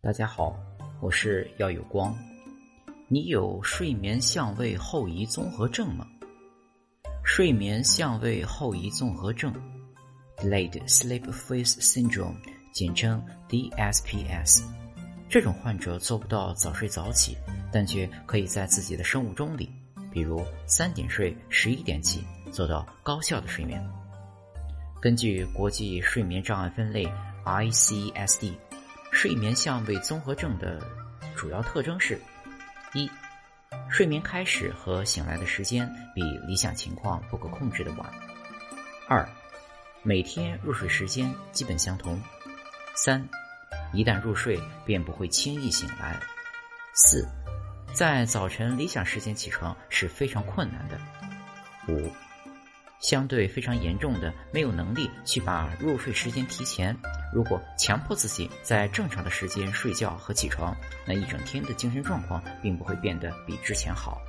大家好，我是耀有光。你有睡眠相位后移综合症吗？睡眠相位后移综合症 （Delayed Sleep Phase Syndrome） 简称 DSPS。这种患者做不到早睡早起，但却可以在自己的生物钟里，比如三点睡、十一点起，做到高效的睡眠。根据国际睡眠障碍分类 （ICSD），睡眠相位综合症的主要特征是：一、睡眠开始和醒来的时间比理想情况不可控制的晚；二、每天入睡时间基本相同；三、一旦入睡便不会轻易醒来；四、在早晨理想时间起床是非常困难的；五。相对非常严重的，没有能力去把入睡时间提前。如果强迫自己在正常的时间睡觉和起床，那一整天的精神状况并不会变得比之前好。